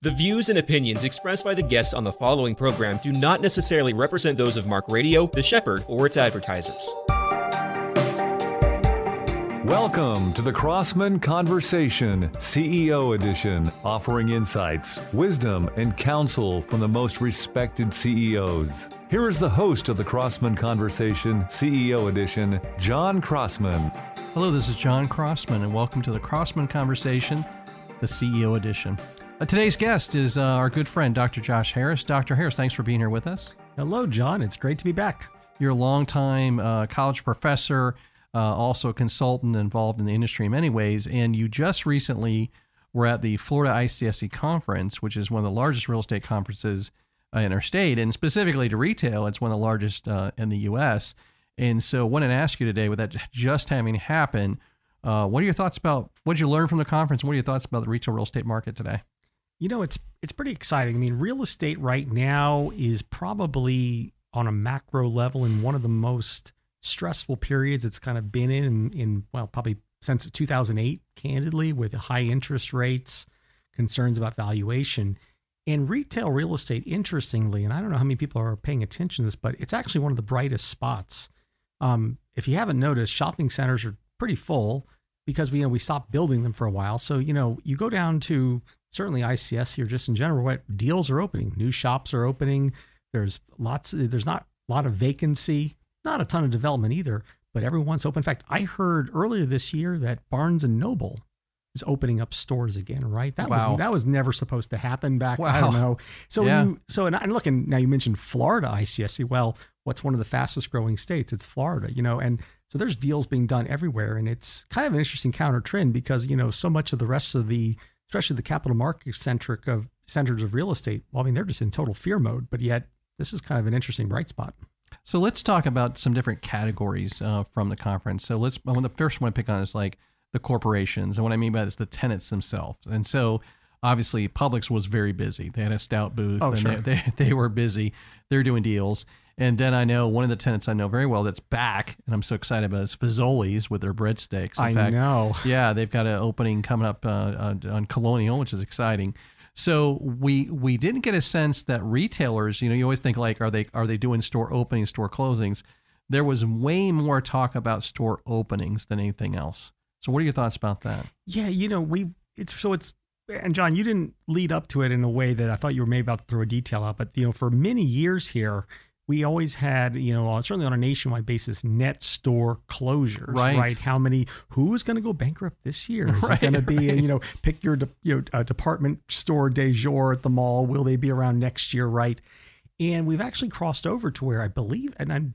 The views and opinions expressed by the guests on the following program do not necessarily represent those of Mark Radio, The Shepherd, or its advertisers. Welcome to the Crossman Conversation, CEO edition, offering insights, wisdom, and counsel from the most respected CEOs. Here is the host of the Crossman Conversation, CEO edition, John Crossman. Hello, this is John Crossman, and welcome to the Crossman Conversation, the CEO edition. Uh, today's guest is uh, our good friend, Dr. Josh Harris. Dr. Harris, thanks for being here with us. Hello, John. It's great to be back. You're a longtime uh, college professor, uh, also a consultant involved in the industry in many ways, and you just recently were at the Florida ICSC conference, which is one of the largest real estate conferences uh, in our state, and specifically to retail, it's one of the largest uh, in the U.S. And so, I wanted to ask you today, with that just having happened, what are your thoughts about what did you learn from the conference? What are your thoughts about the retail real estate market today? You know, it's it's pretty exciting. I mean, real estate right now is probably on a macro level in one of the most stressful periods it's kind of been in in well, probably since 2008, candidly, with high interest rates, concerns about valuation. And retail real estate, interestingly, and I don't know how many people are paying attention to this, but it's actually one of the brightest spots. Um, if you haven't noticed, shopping centers are pretty full because we you know we stopped building them for a while. So you know you go down to certainly ICSC, just in general, what deals are opening, new shops are opening. There's lots. There's not a lot of vacancy, not a ton of development either, but everyone's open. In fact, I heard earlier this year that Barnes and Noble is opening up stores again. Right? That wow. was that was never supposed to happen back. Wow. I don't know. So Yeah. you so and, and look, and now you mentioned Florida ICSC. Well, what's one of the fastest growing states? It's Florida. You know, and so there's deals being done everywhere, and it's kind of an interesting counter trend because you know so much of the rest of the especially the capital market centric of centers of real estate. Well, I mean, they're just in total fear mode, but yet this is kind of an interesting bright spot. So let's talk about some different categories uh, from the conference. So let's. I want the first one to pick on is like the corporations, and what I mean by that is the tenants themselves. And so obviously, Publix was very busy. They had a stout booth, Oh, and sure. they, they they were busy. They're doing deals. And then I know one of the tenants I know very well that's back, and I'm so excited about is Fazoli's with their breadsticks. In I fact, know. yeah, they've got an opening coming up uh, on, on Colonial, which is exciting. So we we didn't get a sense that retailers, you know, you always think like, are they are they doing store openings, store closings? There was way more talk about store openings than anything else. So what are your thoughts about that? Yeah, you know, we it's so it's and John, you didn't lead up to it in a way that I thought you were maybe about to throw a detail out, but you know, for many years here, we always had, you know, certainly on a nationwide basis, net store closures, Right. How many? Who's going to go bankrupt this year? Is Right, it going to be, right. and you know, pick your de, you know uh, department store de jour at the mall? Will they be around next year? Right? And we've actually crossed over to where I believe, and I'm,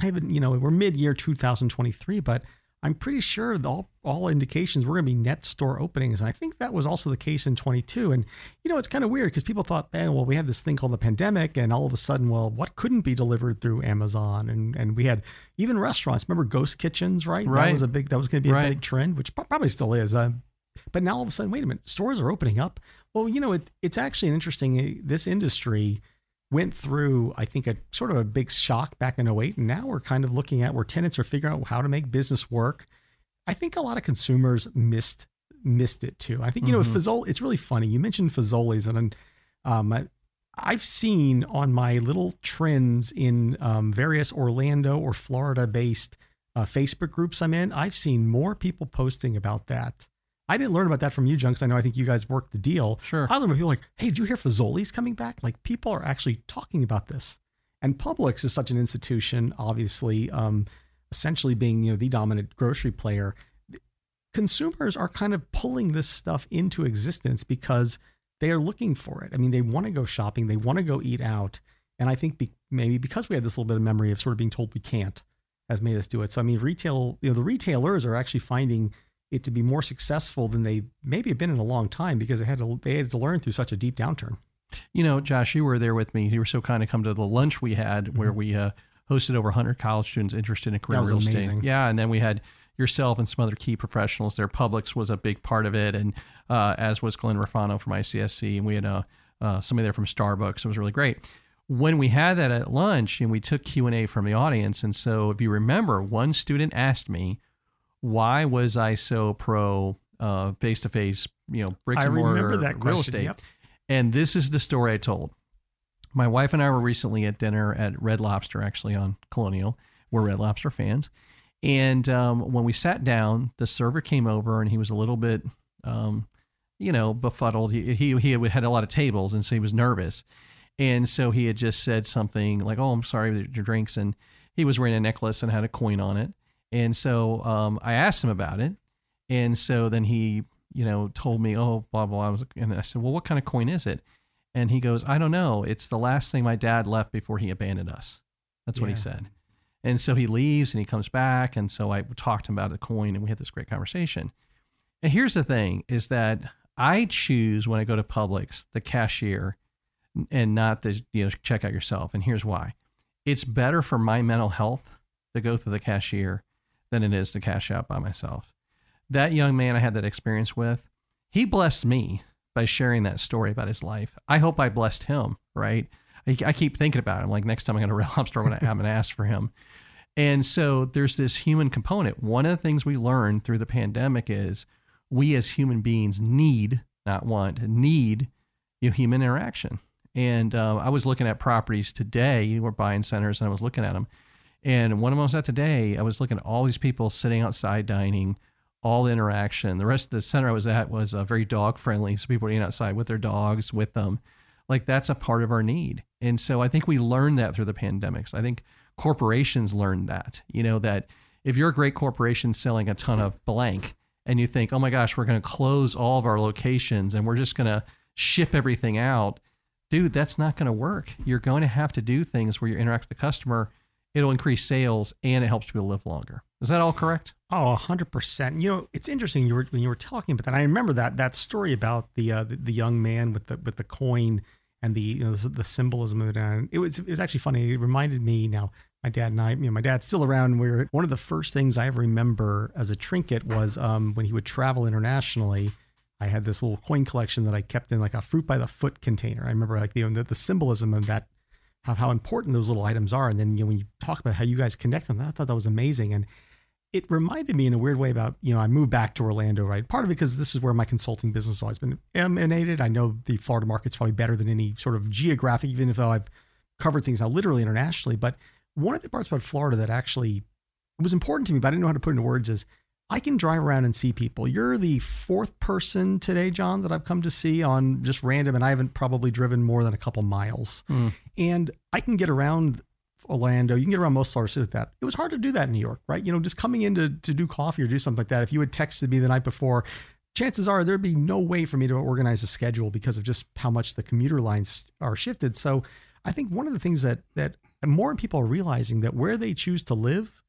I haven't, you know, we're mid year 2023, but I'm pretty sure all, all indications were going to be net store openings. And I think that was also the case in 22. And, you know, it's kind of weird because people thought, eh, well, we had this thing called the pandemic. And all of a sudden, well, what couldn't be delivered through Amazon? And, and we had even restaurants. Remember ghost kitchens, right? Right. That was a big, that was going to be a Right. big trend, which probably still is. Um, but now all of a sudden, wait a minute, stores are opening up. Well, you know, it, it's actually an interesting, eh, this industry went through, I think, a sort of a big shock back in 08. And now we're kind of looking at where tenants are figuring out how to make business work. I think a lot of consumers missed missed it too. I think, you know, with Mhm. Fazoli, it's really funny. You mentioned Fazoli's and um, I, I've seen on my little trends in um, various Orlando or Florida based uh, Facebook groups I'm in, I've seen more people posting about that. I didn't learn about that from you, Junks. I know I think you guys worked the deal. Sure. I learned from people like, hey, did you hear Fazoli's coming back? Like people are actually talking about this. And Publix is such an institution, obviously, um, essentially being you know the dominant grocery player. Consumers are kind of pulling this stuff into existence because they are looking for it. I mean, they want to go shopping, they want to go eat out, and I think be, maybe because we had this little bit of memory of sort of being told we can't, has made us do it. So I mean, retail, you know, the retailers are actually finding it to be more successful than they maybe have been in a long time because they had to they had to learn through such a deep downturn. You know, Josh, you were there with me. You were so kind to come to the lunch we had where we uh, hosted over 100 college students interested in career Mm-hmm. That was real amazing. estate. Yeah, and then we had yourself and some other key professionals there. Publix was a big part of it, and uh, as was Glenn Rafano from ICSC, and we had uh, uh, somebody there from Starbucks. It was really great. When we had that at lunch, and we took Q and A from the audience, and so if you remember, one student asked me, "Why was I so pro face to face, you know, bricks and mortar remember that real question. estate?" Yep. And this is the story I told. My wife and I were recently at dinner at Red Lobster, actually on Colonial. We're Red Lobster fans. And um, when we sat down, the server came over and he was a little bit, um, you know, befuddled. He, he, he had a lot of tables and so he was nervous. And so he had just said something like, Oh, I'm sorry, your drinks. And he was wearing a necklace and had a coin on it. And so um, I asked him about it. And so then he, you know, told me, Oh, blah, blah. I was, and I said, Well, what kind of coin is it? And he goes, I don't know. It's the last thing my dad left before he abandoned us. That's what he said. And so he leaves and he comes back. And so I talked to him about the coin and we had this great conversation. And here's the thing is that I choose when I go to Publix, the cashier and not the, you know, check out yourself. And here's why. It's better for my mental health to go through the cashier than it is to cash out by myself. That young man I had that experience with, he blessed me by sharing that story about his life. I hope I blessed him, right? I, I keep thinking about him. Like next time I go to Red Lobster, I'm going to ask for him. And so there's this human component. One of the things we learned through the pandemic is we as human beings need, not want, need you know, human interaction. And uh, I was looking at properties today. We're buying centers, and I was looking at them. And one of them was at today. I was looking at all these people sitting outside dining, all the interaction. The rest of the center I was at was uh, very dog friendly, so people were eating outside with their dogs with them. Like that's a part of our need. And so I think we learned that through the pandemics. I think corporations learned that. You know that if you're a great corporation selling a ton of blank, and you think, oh my gosh, we're going to close all of our locations and we're just going to ship everything out dude, that's not going to work. You're going to have to do things where you interact with the customer. It'll increase sales and it helps people live longer. Is that all correct? Oh, hundred percent. You know, it's interesting. You were when you were talking about that. I remember that that story about the uh, the, the, young man with the with the coin and the you know, the symbolism of it. And it was it was actually funny. It reminded me now. My dad and I, you know, my dad's still around. Where one of the first things I ever remember as a trinket was um, when he would travel internationally I had this little coin collection that I kept in like a fruit by the foot container. I remember like the the, the symbolism of that, how, how important those little items are. And then you know when you talk about how you guys connect them, I thought that was amazing. And it reminded me in a weird way about you know I moved back to Orlando, right? Part of it because this is where my consulting business has always been emanated. I know the Florida market's probably better than any sort of geographic, even if I've covered things now literally internationally. But one of the parts about Florida that actually was important to me, but I didn't know how to put into words is I can drive around and see people. You're the fourth person today, John, that I've come to see on just random, and I haven't probably driven more than a couple miles. Mm. And I can get around Orlando. You can get around most Florida like that. It was hard to do that in New York, right? You know, just coming in to, to do coffee or do something like that. If you had texted me the night before, chances are there'd be no way for me to organize a schedule because of just how much the commuter lines are shifted. So I think one of the things that that more people are realizing that where they choose to live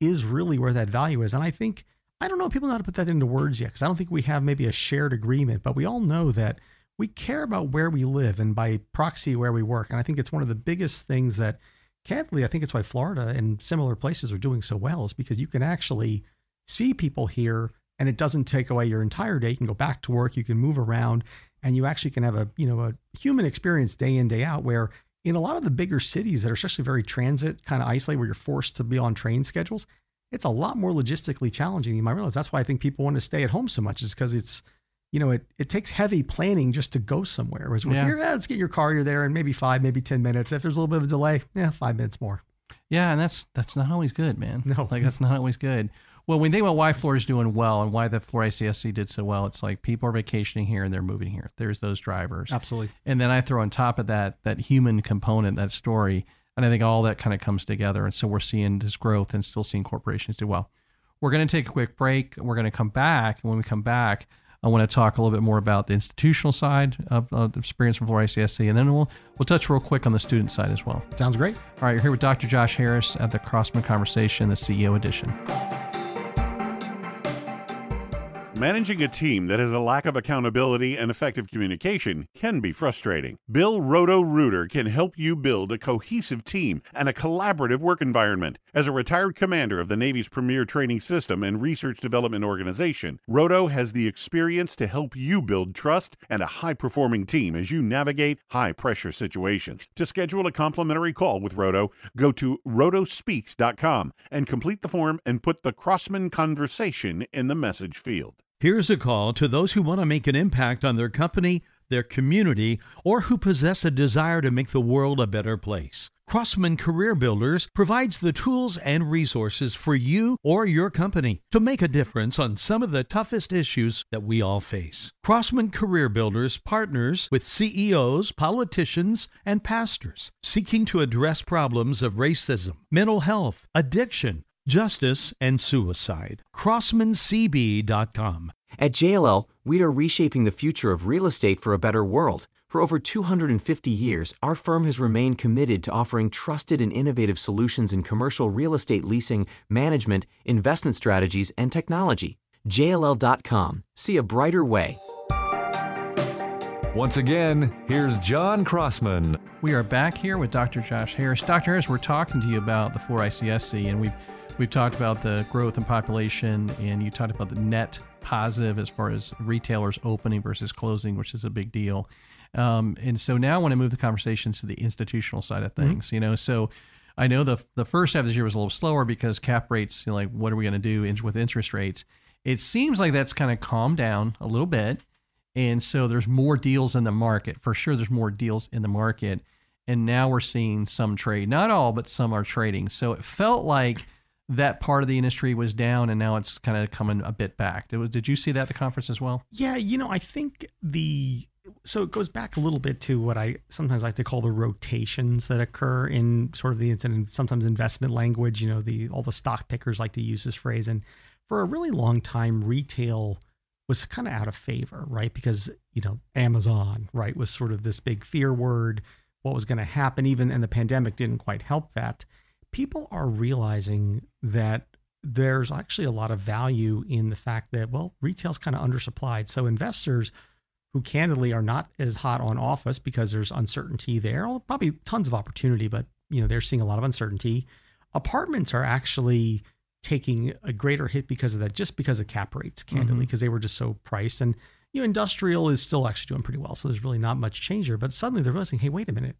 is really where that value is. And I think I don't know if people know how to put that into words yet because I don't think we have maybe a shared agreement, but we all know that we care about where we live and by proxy where we work. And I think it's one of the biggest things that, candidly, I think it's why Florida and similar places are doing so well is because you can actually see people here and it doesn't take away your entire day. You can go back to work, you can move around, and you actually can have a you know a human experience day in day out. Where in a lot of the bigger cities that are especially very transit kind of isolated, where you're forced to be on train schedules, it's a lot more logistically challenging. You might realize that's why I think people want to stay at home so much is because it's, you know, it, it takes heavy planning just to go somewhere. Whereas we're yeah. here, let's get your car, you're there in maybe five, maybe 10 minutes. If there's a little bit of a delay, yeah, five minutes more. Yeah. And that's, that's not always good, man. No. Like that's not always good. Well, when they think about why Florida's doing well and why the Florida ICSC did so well, it's like people are vacationing here and they're moving here. There's those drivers. Absolutely. And then I throw on top of that, that human component, that story. And I think all that kind of comes together. And so we're seeing this growth and still seeing corporations do well. We're going to take a quick break. We're going to come back. And when we come back, I want to talk a little bit more about the institutional side of, of the experience from Florida ICSC, and then we'll we'll touch real quick on the student side as well. Sounds great. All right, you're here with Dr. Josh Harris at the Crossman Conversation, the CEO edition. Managing a team that has a lack of accountability and effective communication can be frustrating. Bill Roto Rooter can help you build a cohesive team and a collaborative work environment. As a retired commander of the Navy's premier training system and research development organization, Roto has the experience to help you build trust and a high performing team as you navigate high pressure situations. To schedule a complimentary call with Roto, go to rotospeaks.com and complete the form and put the Crossman conversation in the message field. Here's a call to those who want to make an impact on their company their community, or who possess a desire to make the world a better place. Crossman Career Builders provides the tools and resources for you or your company to make a difference on some of the toughest issues that we all face. Crossman Career Builders partners with CEOs, politicians, and pastors seeking to address problems of racism, mental health, addiction, justice, and suicide. CrossmanCB.com. At JLL, we are reshaping the future of real estate for a better world. For over 250 years, our firm has remained committed to offering trusted and innovative solutions in commercial real estate leasing, management, investment strategies, and technology. JLL.com. See a brighter way. Once again, here's John Crossman. We are back here with Dr. Josh Harris. Dr. Harris, we're talking to you about the 4ICSC, and we've we've talked about the growth in population, and you talked about the net positive as far as retailers opening versus closing, which is a big deal. Um, and so now I want to move the conversations to the institutional side of things. Mm-hmm. You know, so I know the the first half of this year was a little slower because cap rates. You know, like what are we going to do in, with interest rates? It seems like that's kind of calmed down a little bit, and so there's more deals in the market for sure. There's more deals in the market, and now we're seeing some trade. Not all, but some are trading. So it felt like that part of the industry was down and now it's kind of coming a bit back. Did, did you see that at the conference as well? Yeah, you know, I think the so it goes back a little bit to what I sometimes like to call the rotations that occur in sort of the and sometimes investment language. You know, the all the stock pickers like to use this phrase, and for a really long time, retail was kind of out of favor, right? Because you know, Amazon, right, was sort of this big fear word. What was going to happen, even and the pandemic didn't quite help that. People are realizing that there's actually a lot of value in the fact that well, retail's kind of undersupplied, so investors who candidly are not as hot on office because there's uncertainty there. Well, probably tons of opportunity, but you know they're seeing a lot of uncertainty. Apartments are actually taking a greater hit because of that, just because of cap rates, candidly, because mm-hmm. they were just so priced. And you know, industrial is still actually doing pretty well, so there's really not much change there. But suddenly they're realizing, hey, wait a minute,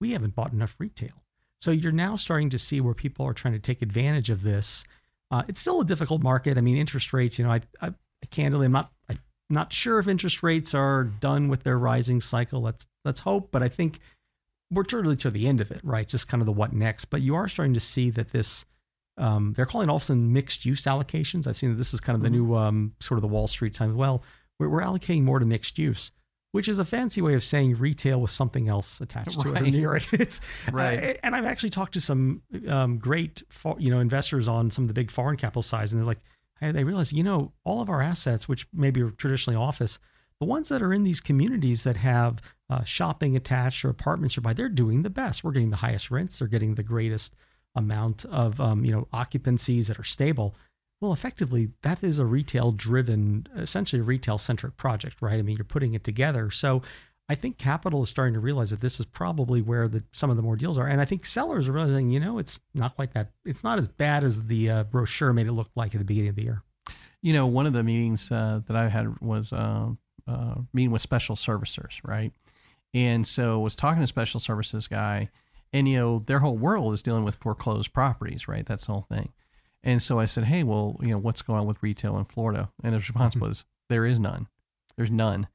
we haven't bought enough retail. So you're now starting to see where people are trying to take advantage of this. Uh, it's still a difficult market. I mean, interest rates. You know, I, I, I candidly, I'm not. I'm not sure if interest rates are done with their rising cycle. Let's let's hope, but I think we're really to the end of it, right? Just kind of the what next. But you are starting to see that this um, they're calling often mixed use allocations. I've seen that this is kind of the mm-hmm. new um, sort of the Wall Street times. Well, we're, we're, allocating more to mixed use, which is a fancy way of saying retail with something else attached to it or near it. It's, right. Uh, and I've actually talked to some um, great, you know, investors on some of the big foreign capital size, and they're like, and they realize, you know, all of our assets, which maybe are traditionally office, the ones that are in these communities that have uh, shopping attached or apartments nearby, they're doing the best. We're getting the highest rents. They're getting the greatest amount of, um, you know, occupancies that are stable. Well, effectively, that is a retail driven, essentially a retail centric project, right? I mean, you're putting it together. So I think capital is starting to realize that this is probably where the some of the more deals are, and I think sellers are realizing, you know, it's not quite that. It's not as bad as the uh, brochure made it look like at the beginning of the year. You know, one of the meetings uh, that I had was uh, uh meeting with special servicers, right? And so was talking to special services guy, and you know, their whole world is dealing with foreclosed properties, right? That's the whole thing. And so I said, hey, well, you know, what's going on with retail in Florida? And his response mm-hmm. was, there is none. There's none.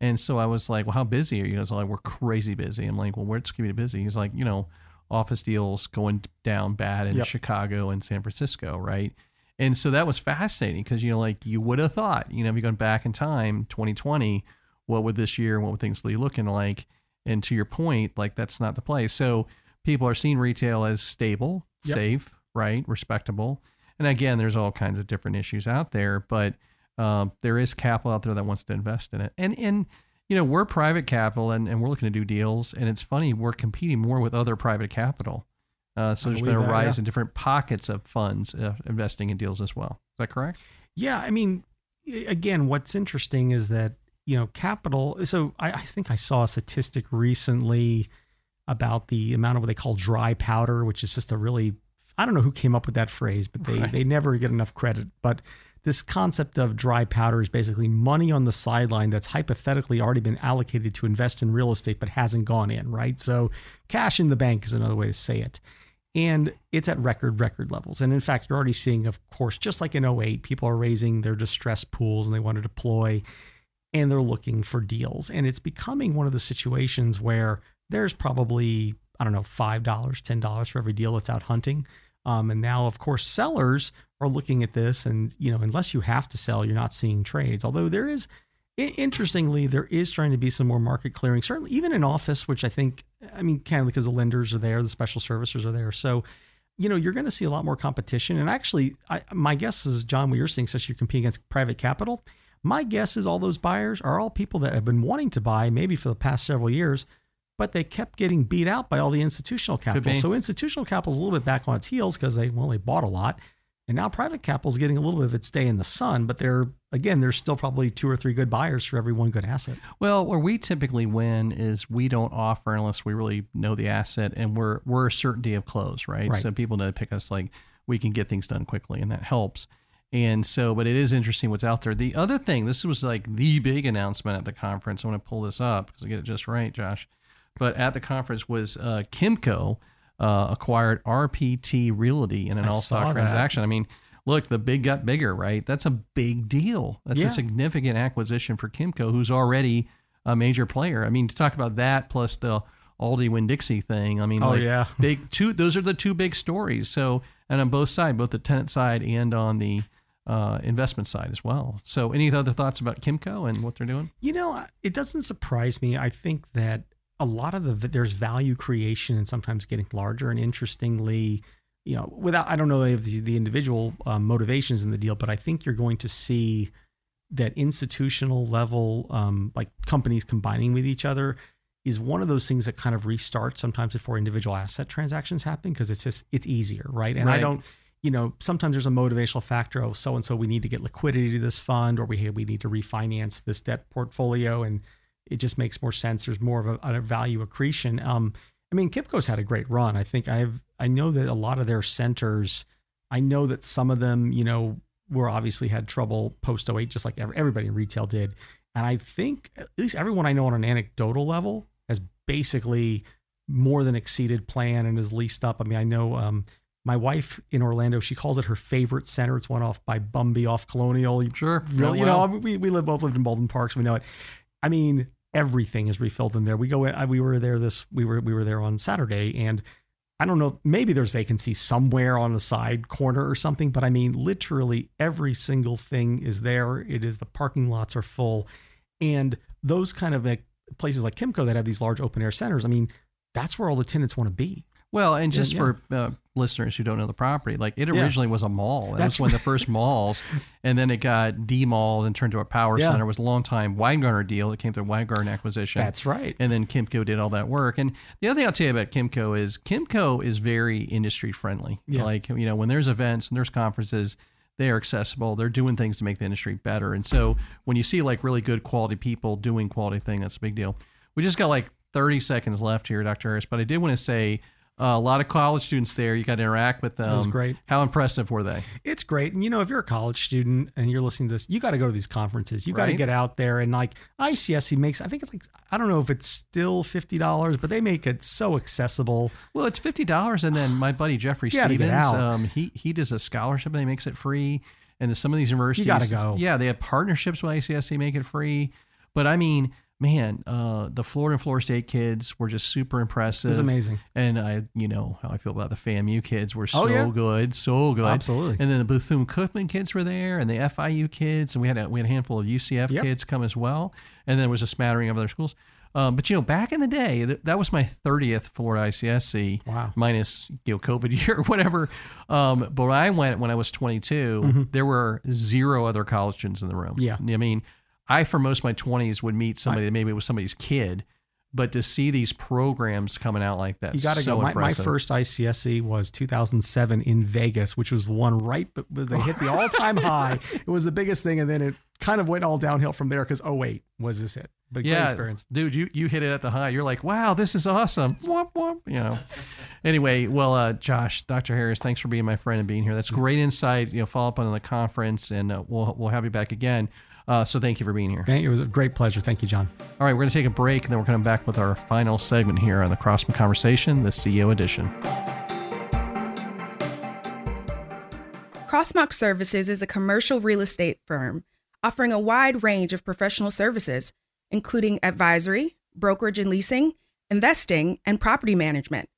And so I was like, well, how busy are you? guys? like, we're crazy busy. I'm like, well, where's keeping you busy? He's like, you know, office deals going down bad in yep. Chicago and San Francisco, right? And so that was fascinating because, you know, like you would have thought, you know, if you gone back in time, 2020, what would this year, what would things be looking like? And to your point, like that's not the place. So people are seeing retail as stable, yep. safe, right? Respectable. And again, there's all kinds of different issues out there, but um, there is capital out there that wants to invest in it. And and you know we're private capital and, and we're looking to do deals. And it's funny we're competing more with other private capital. Uh, so there's been a rise yeah. in different pockets of funds uh, investing in deals as well. Is that correct? Yeah, I mean, again, what's interesting is that you know capital. So I, I think I saw a statistic recently about the amount of what they call dry powder, which is just a really I don't know who came up with that phrase, but they right. they never get enough credit. But this concept of dry powder is basically money on the sideline that's hypothetically already been allocated to invest in real estate but hasn't gone in, right? So cash in the bank is another way to say it. And it's at record, record levels. And in fact, you're already seeing, of course, just like in 08, people are raising their distress pools and they want to deploy. and they're looking for deals. And it's becoming one of the situations where there's probably, I don't know, $5, $10 for every deal that's out hunting. Um, and now, of course, sellers are looking at this, and you know, unless you have to sell, you're not seeing trades. Although there is, interestingly, there is trying to be some more market clearing. Certainly, even in office, which I think, I mean, kind of because the lenders are there, the special servicers are there, so you know, you're going to see a lot more competition. And actually, I, my guess is, John, what you're seeing, especially you're competing against private capital. My guess is all those buyers are all people that have been wanting to buy maybe for the past several years, but they kept getting beat out by all the institutional capital. So institutional capital is a little bit back on its heels because they well they bought a lot, and now private capital is getting a little bit of its day in the sun. But they're again, there's still probably two or three good buyers for every one good asset. Well, where we typically win is we don't offer unless we really know the asset and we're we're a certainty of close, right? Right. So people know to pick us like we can get things done quickly, and that helps. And so, but it is interesting what's out there. The other thing, this was like the big announcement at the conference. I want to pull this up because I get it just right, Josh. But at the conference was uh, Kimco uh, acquired RPT Realty in an I all stock transaction. I mean, look, the big got bigger, right? That's a big deal. That's Yeah. a significant acquisition for Kimco, who's already a major player. I mean, to talk about that plus the Aldi Winn Dixie thing. I mean, Oh, like, yeah. big two. Those are the two big stories. So, and on both sides, both the tenant side and on the uh, investment side as well. So, any other thoughts about Kimco and what they're doing? You know, it doesn't surprise me. I think that a lot of the there's value creation and sometimes getting larger. And interestingly, you know, without I don't know if the, the individual um, motivations in the deal, but I think you're going to see that institutional level, um, like companies combining with each other, is one of those things that kind of restarts sometimes before individual asset transactions happen because it's just it's easier, right? And I don't you know, sometimes there's a motivational factor. Oh, so and so, we need to get liquidity to this fund, or we we need to refinance this debt portfolio, and it just makes more sense. There's more of a, a value accretion. Um, I mean, Kimco's had a great run. I think I've I know that a lot of their centers. I know that some of them, you know, were obviously had trouble post 08, just like everybody in retail did. And I think at least everyone I know on an anecdotal level has basically more than exceeded plan and is leased up. I mean, I know um, my wife in Orlando, she calls it her favorite center. It's one off by Bumby off Colonial. You Sure. Really, Oh, you know, well. we, we live both lived in Baldwin Parks. We know it. I mean, everything is refilled in there. We go I- we were there this, we were, we were there on Saturday and I don't know, maybe there's vacancy somewhere on the side corner or something, but I mean, literally every single thing is there. It is the parking lots are full. And those kind of places like Kimco that have these large open air centers, I mean, that's where all the tenants want to be. Well, and just yeah. for uh, listeners who don't know the property, like it Yeah. originally was a mall. It That's was one of the first malls, and then it got demalled and turned to a power Yeah. center. It was a long time Weingarten deal. It came through Weingarten acquisition. That's right. and then Kimco did all that work. And the other thing I'll tell you about Kimco is Kimco is very industry friendly. Yeah. Like, you know, when there's events and there's conferences, they are accessible. They're doing things to make the industry better. And so when you see like really good quality people doing quality thing, that's a big deal. We just got like 30 seconds left here, Dr. Harris, but I did want to say uh, a lot of college students there. You got to interact with them. was great. How impressive were they? It's great. And you know, if you're a college student and you're listening to this, you got to go to these conferences. You got to Right. get out there and like ICSC makes, I think it's like, I don't know if it's still $50, but they make it so accessible. Well, it's fifty dollars, and then my buddy Jeffrey You gotta get Stevens, um, he he does a scholarship and he makes it free. And some of these universities, you gotta go. Yeah, they have partnerships with ICSC, make it free. But I mean, man, uh, the Florida and Florida State kids were just super impressive. It's amazing. And I, you know, how I feel about the FAMU kids were so Oh, yeah. good, so good. Absolutely. And then the Bethune Cookman kids were there, and the FIU kids, and we had a we had a handful of UCF Yep. kids come as well. And then there was a smattering of other schools. Um, but you know, back in the day, th- that was my thirtieth Florida ICSC, Wow. minus you know COVID year or whatever. Um, but when I went when I was 22, there were zero other college students in the room. Mm-hmm. Yeah. I mean, I for most of my 20s would meet somebody that maybe it was somebody's kid, but to see these programs coming out like that, You got to so go. My, my first ICSC was 2007 in Vegas, which was one right, but they hit the all time high. It was the biggest thing. And then it kind of went all downhill from there because, oh, wait, was this it? But great yeah, experience. dude, you you hit it at the high. You're like, wow, this is awesome. Womp womp. You know. Anyway, well, uh, Josh, Dr. Harris, thanks for being my friend and being here. That's great insight. You know, follow up on the conference, and uh, we'll we'll have you back again. Uh, so thank you for being here. Thank- It was a great pleasure. Thank you, John. All right, we're going to take a break, and then we're coming back with our final segment here on the Crossman Conversation, the CEO edition. Crossmark Services is a commercial real estate firm offering a wide range of professional services, including advisory, brokerage and leasing, investing, and property management.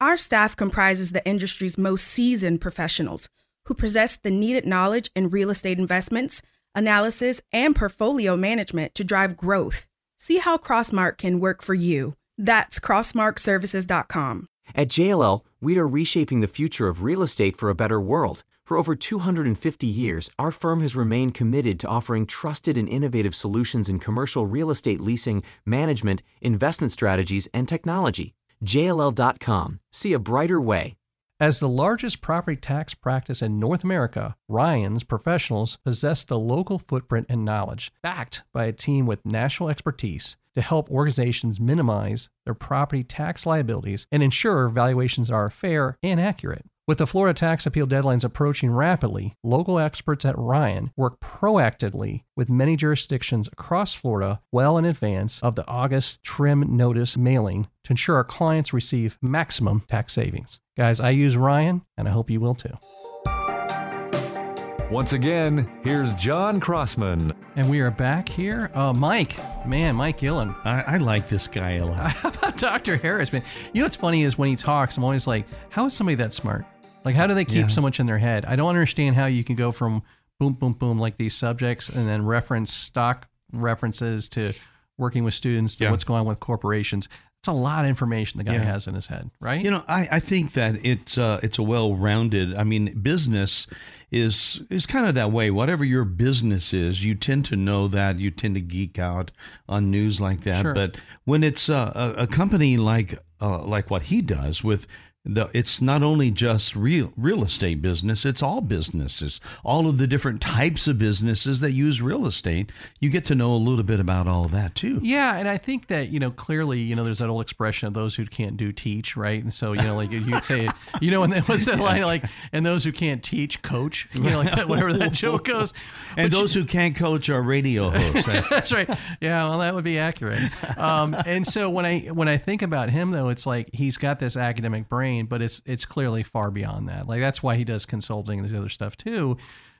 Our staff comprises the industry's most seasoned professionals who possess the needed knowledge in real estate investments, analysis, and portfolio management to drive growth. See how Crossmark can work for you. That's crossmarkservices.com. At JLL, we are reshaping the future of real estate for a better world. For over 250 years, our firm has remained committed to offering trusted and innovative solutions in commercial real estate leasing, management, investment strategies, and technology. JLL.com. See a brighter way. As the largest property tax practice in North America, Ryan's professionals possess the local footprint and knowledge, backed by a team with national expertise to help organizations minimize their property tax liabilities and ensure valuations are fair and accurate. With the Florida tax appeal deadlines approaching rapidly, local experts at Ryan work proactively with many jurisdictions across Florida well in advance of the August trim notice mailing to ensure our clients receive maximum tax savings. Guys, I use Ryan, and I hope you will too. Once again, here's John Crossman. And we are back here. Uh, Mike, man, Mike Gillen. I, I like this guy a lot. How about Dr. Harris, man? You know what's funny is when he talks, I'm always like, how is somebody that smart? Like, how do they keep Yeah. so much in their head? I don't understand how you can go from boom, boom, boom, like these subjects, and then reference stock references to working with students to Yeah. what's going on with corporations. It's a lot of information the guy Yeah. has in his head, right? You know, I, I think that it's uh, it's a well rounded. I mean, business is is kind of that way. Whatever your business is, you tend to know that. You tend to geek out on news like that. Sure. But when it's uh, a, a company like uh, like what he does with the, it's not only just real real estate business; it's all businesses, all of the different types of businesses that use real estate. You get to know a little bit about all that too. Yeah, and I think that you know clearly, you know, there's that old expression of those who can't do teach, right? And so you know, like you'd say, you know, and then what's that line like? And those who can't teach, coach, you know, like that, whatever that joke goes. And those who can't coach are radio hosts. That's right. Yeah, well, that would be accurate. Um, and so when I when I think about him, though, it's like he's got this academic brain, but it's it's clearly far beyond that. Like that's why he does consulting and this other stuff too,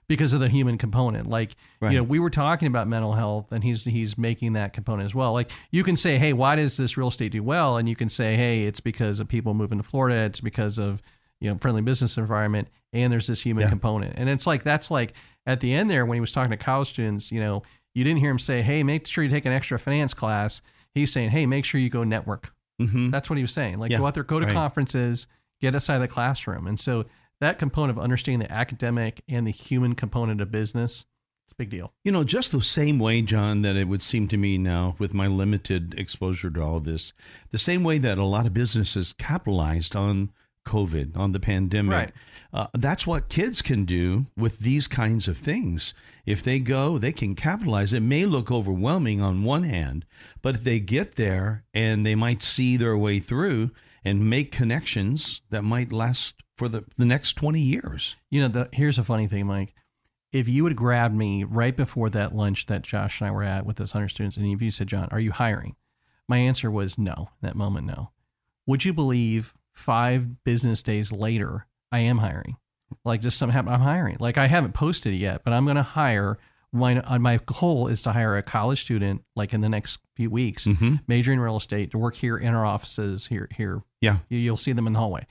because of the human component. Like Right. you know, we were talking about mental health, and he's he's making that component as well. Like you can say, hey, why does this real estate do well? And you can say, hey, it's because of people moving to Florida. It's because of you know friendly business environment, and there's this human Yeah. component. And it's like that's like at the end there when he was talking to college students, you know, you didn't hear him say, "Hey, make sure you take an extra finance class." He's saying, "Hey, make sure you go network." Hmm That's what he was saying. Like Yeah, go out there, go to right. conferences, get outside of the classroom. And so that component of understanding the academic and the human component of business, it's a big deal. You know, just the same way, John, that it would seem to me now with my limited exposure to all of this, the same way that a lot of businesses capitalized on COVID, on the pandemic. Right. Uh, that's what kids can do with these kinds of things. If they go, they can capitalize. It may look overwhelming on one hand, but if they get there and they might see their way through and make connections that might last for the, the next 20 years. You know, the, here's a funny thing, Mike. If you would grab me right before that lunch that Josh and I were at with those 100 students, and if you said, John, are you hiring? My answer was no, that moment, no. Would you believe five business days later, I am hiring? Like just something happened, I'm hiring. Like I haven't posted it yet, but I'm going to hire. My, uh, my goal is to hire a college student like in the next few weeks, Mm-hmm. majoring in real estate to work here in our offices here, here Yeah. you- You'll see them in the hallway.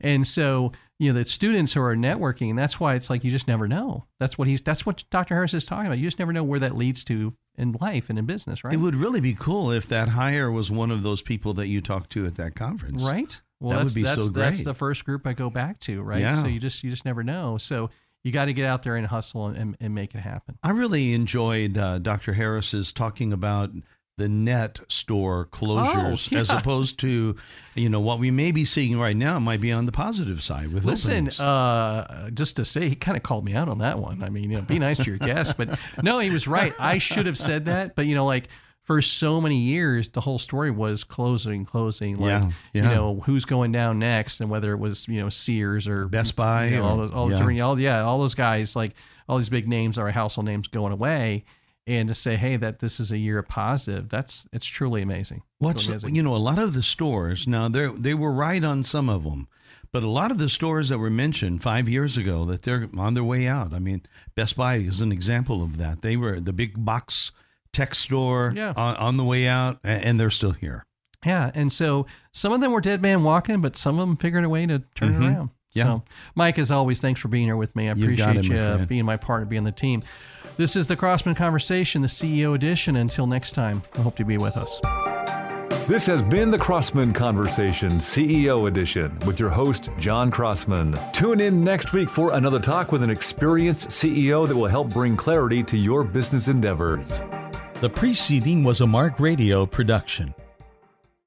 And so, you know, the students who are networking, that's why it's like you just never know. That's what he's that's what Dr. Harris is talking about. You just never know where that leads to in life and in business, right? It would really be cool if that hire was one of those people that you talked to at that conference. right? Well, That would that's, be that's, so That's the first group I go back to, right? Yeah. So you just you just never know. So you got to get out there and hustle and, and, make it happen. I really enjoyed uh, Dr. Harris's talking about the net store closures Oh, as opposed to, you know, what we may be seeing right now might be on the positive side with Listen, uh, just to say, he kind of called me out on that one. I mean, you know, be nice to your guests, but no, he was right. I should have said that, but you know, like for so many years, the whole story was closing, closing. Like, Yeah, you know, who's going down next, and whether it was you know Sears or Best Buy you know, all those, all, yeah. all yeah, all those guys, like all these big names, are household names going away. and to say, hey, that this is a year of positive, that's it's truly amazing. What's amazing. you know a lot of the stores now they they were right on some of them, but a lot of the stores that were mentioned five years ago that they're on their way out. I mean, Best Buy is an example of that. They were the big box tech store Yeah. on, on the way out, and they're still here. Yeah, and so some of them were dead man walking, but some of them figured a way to turn Mhm. it around. Yeah. So, Mike, as always, thanks for being here with me. I You appreciate it, you friend. being my partner, being the team. This is the Crossman Conversation, the CEO edition. Until next time, I hope to be with us. This has been the Crossman Conversation CEO edition with your host, John Crossman. Tune in next week for another talk with an experienced CEO that will help bring clarity to your business endeavors. The preceding was a Mark Radio production.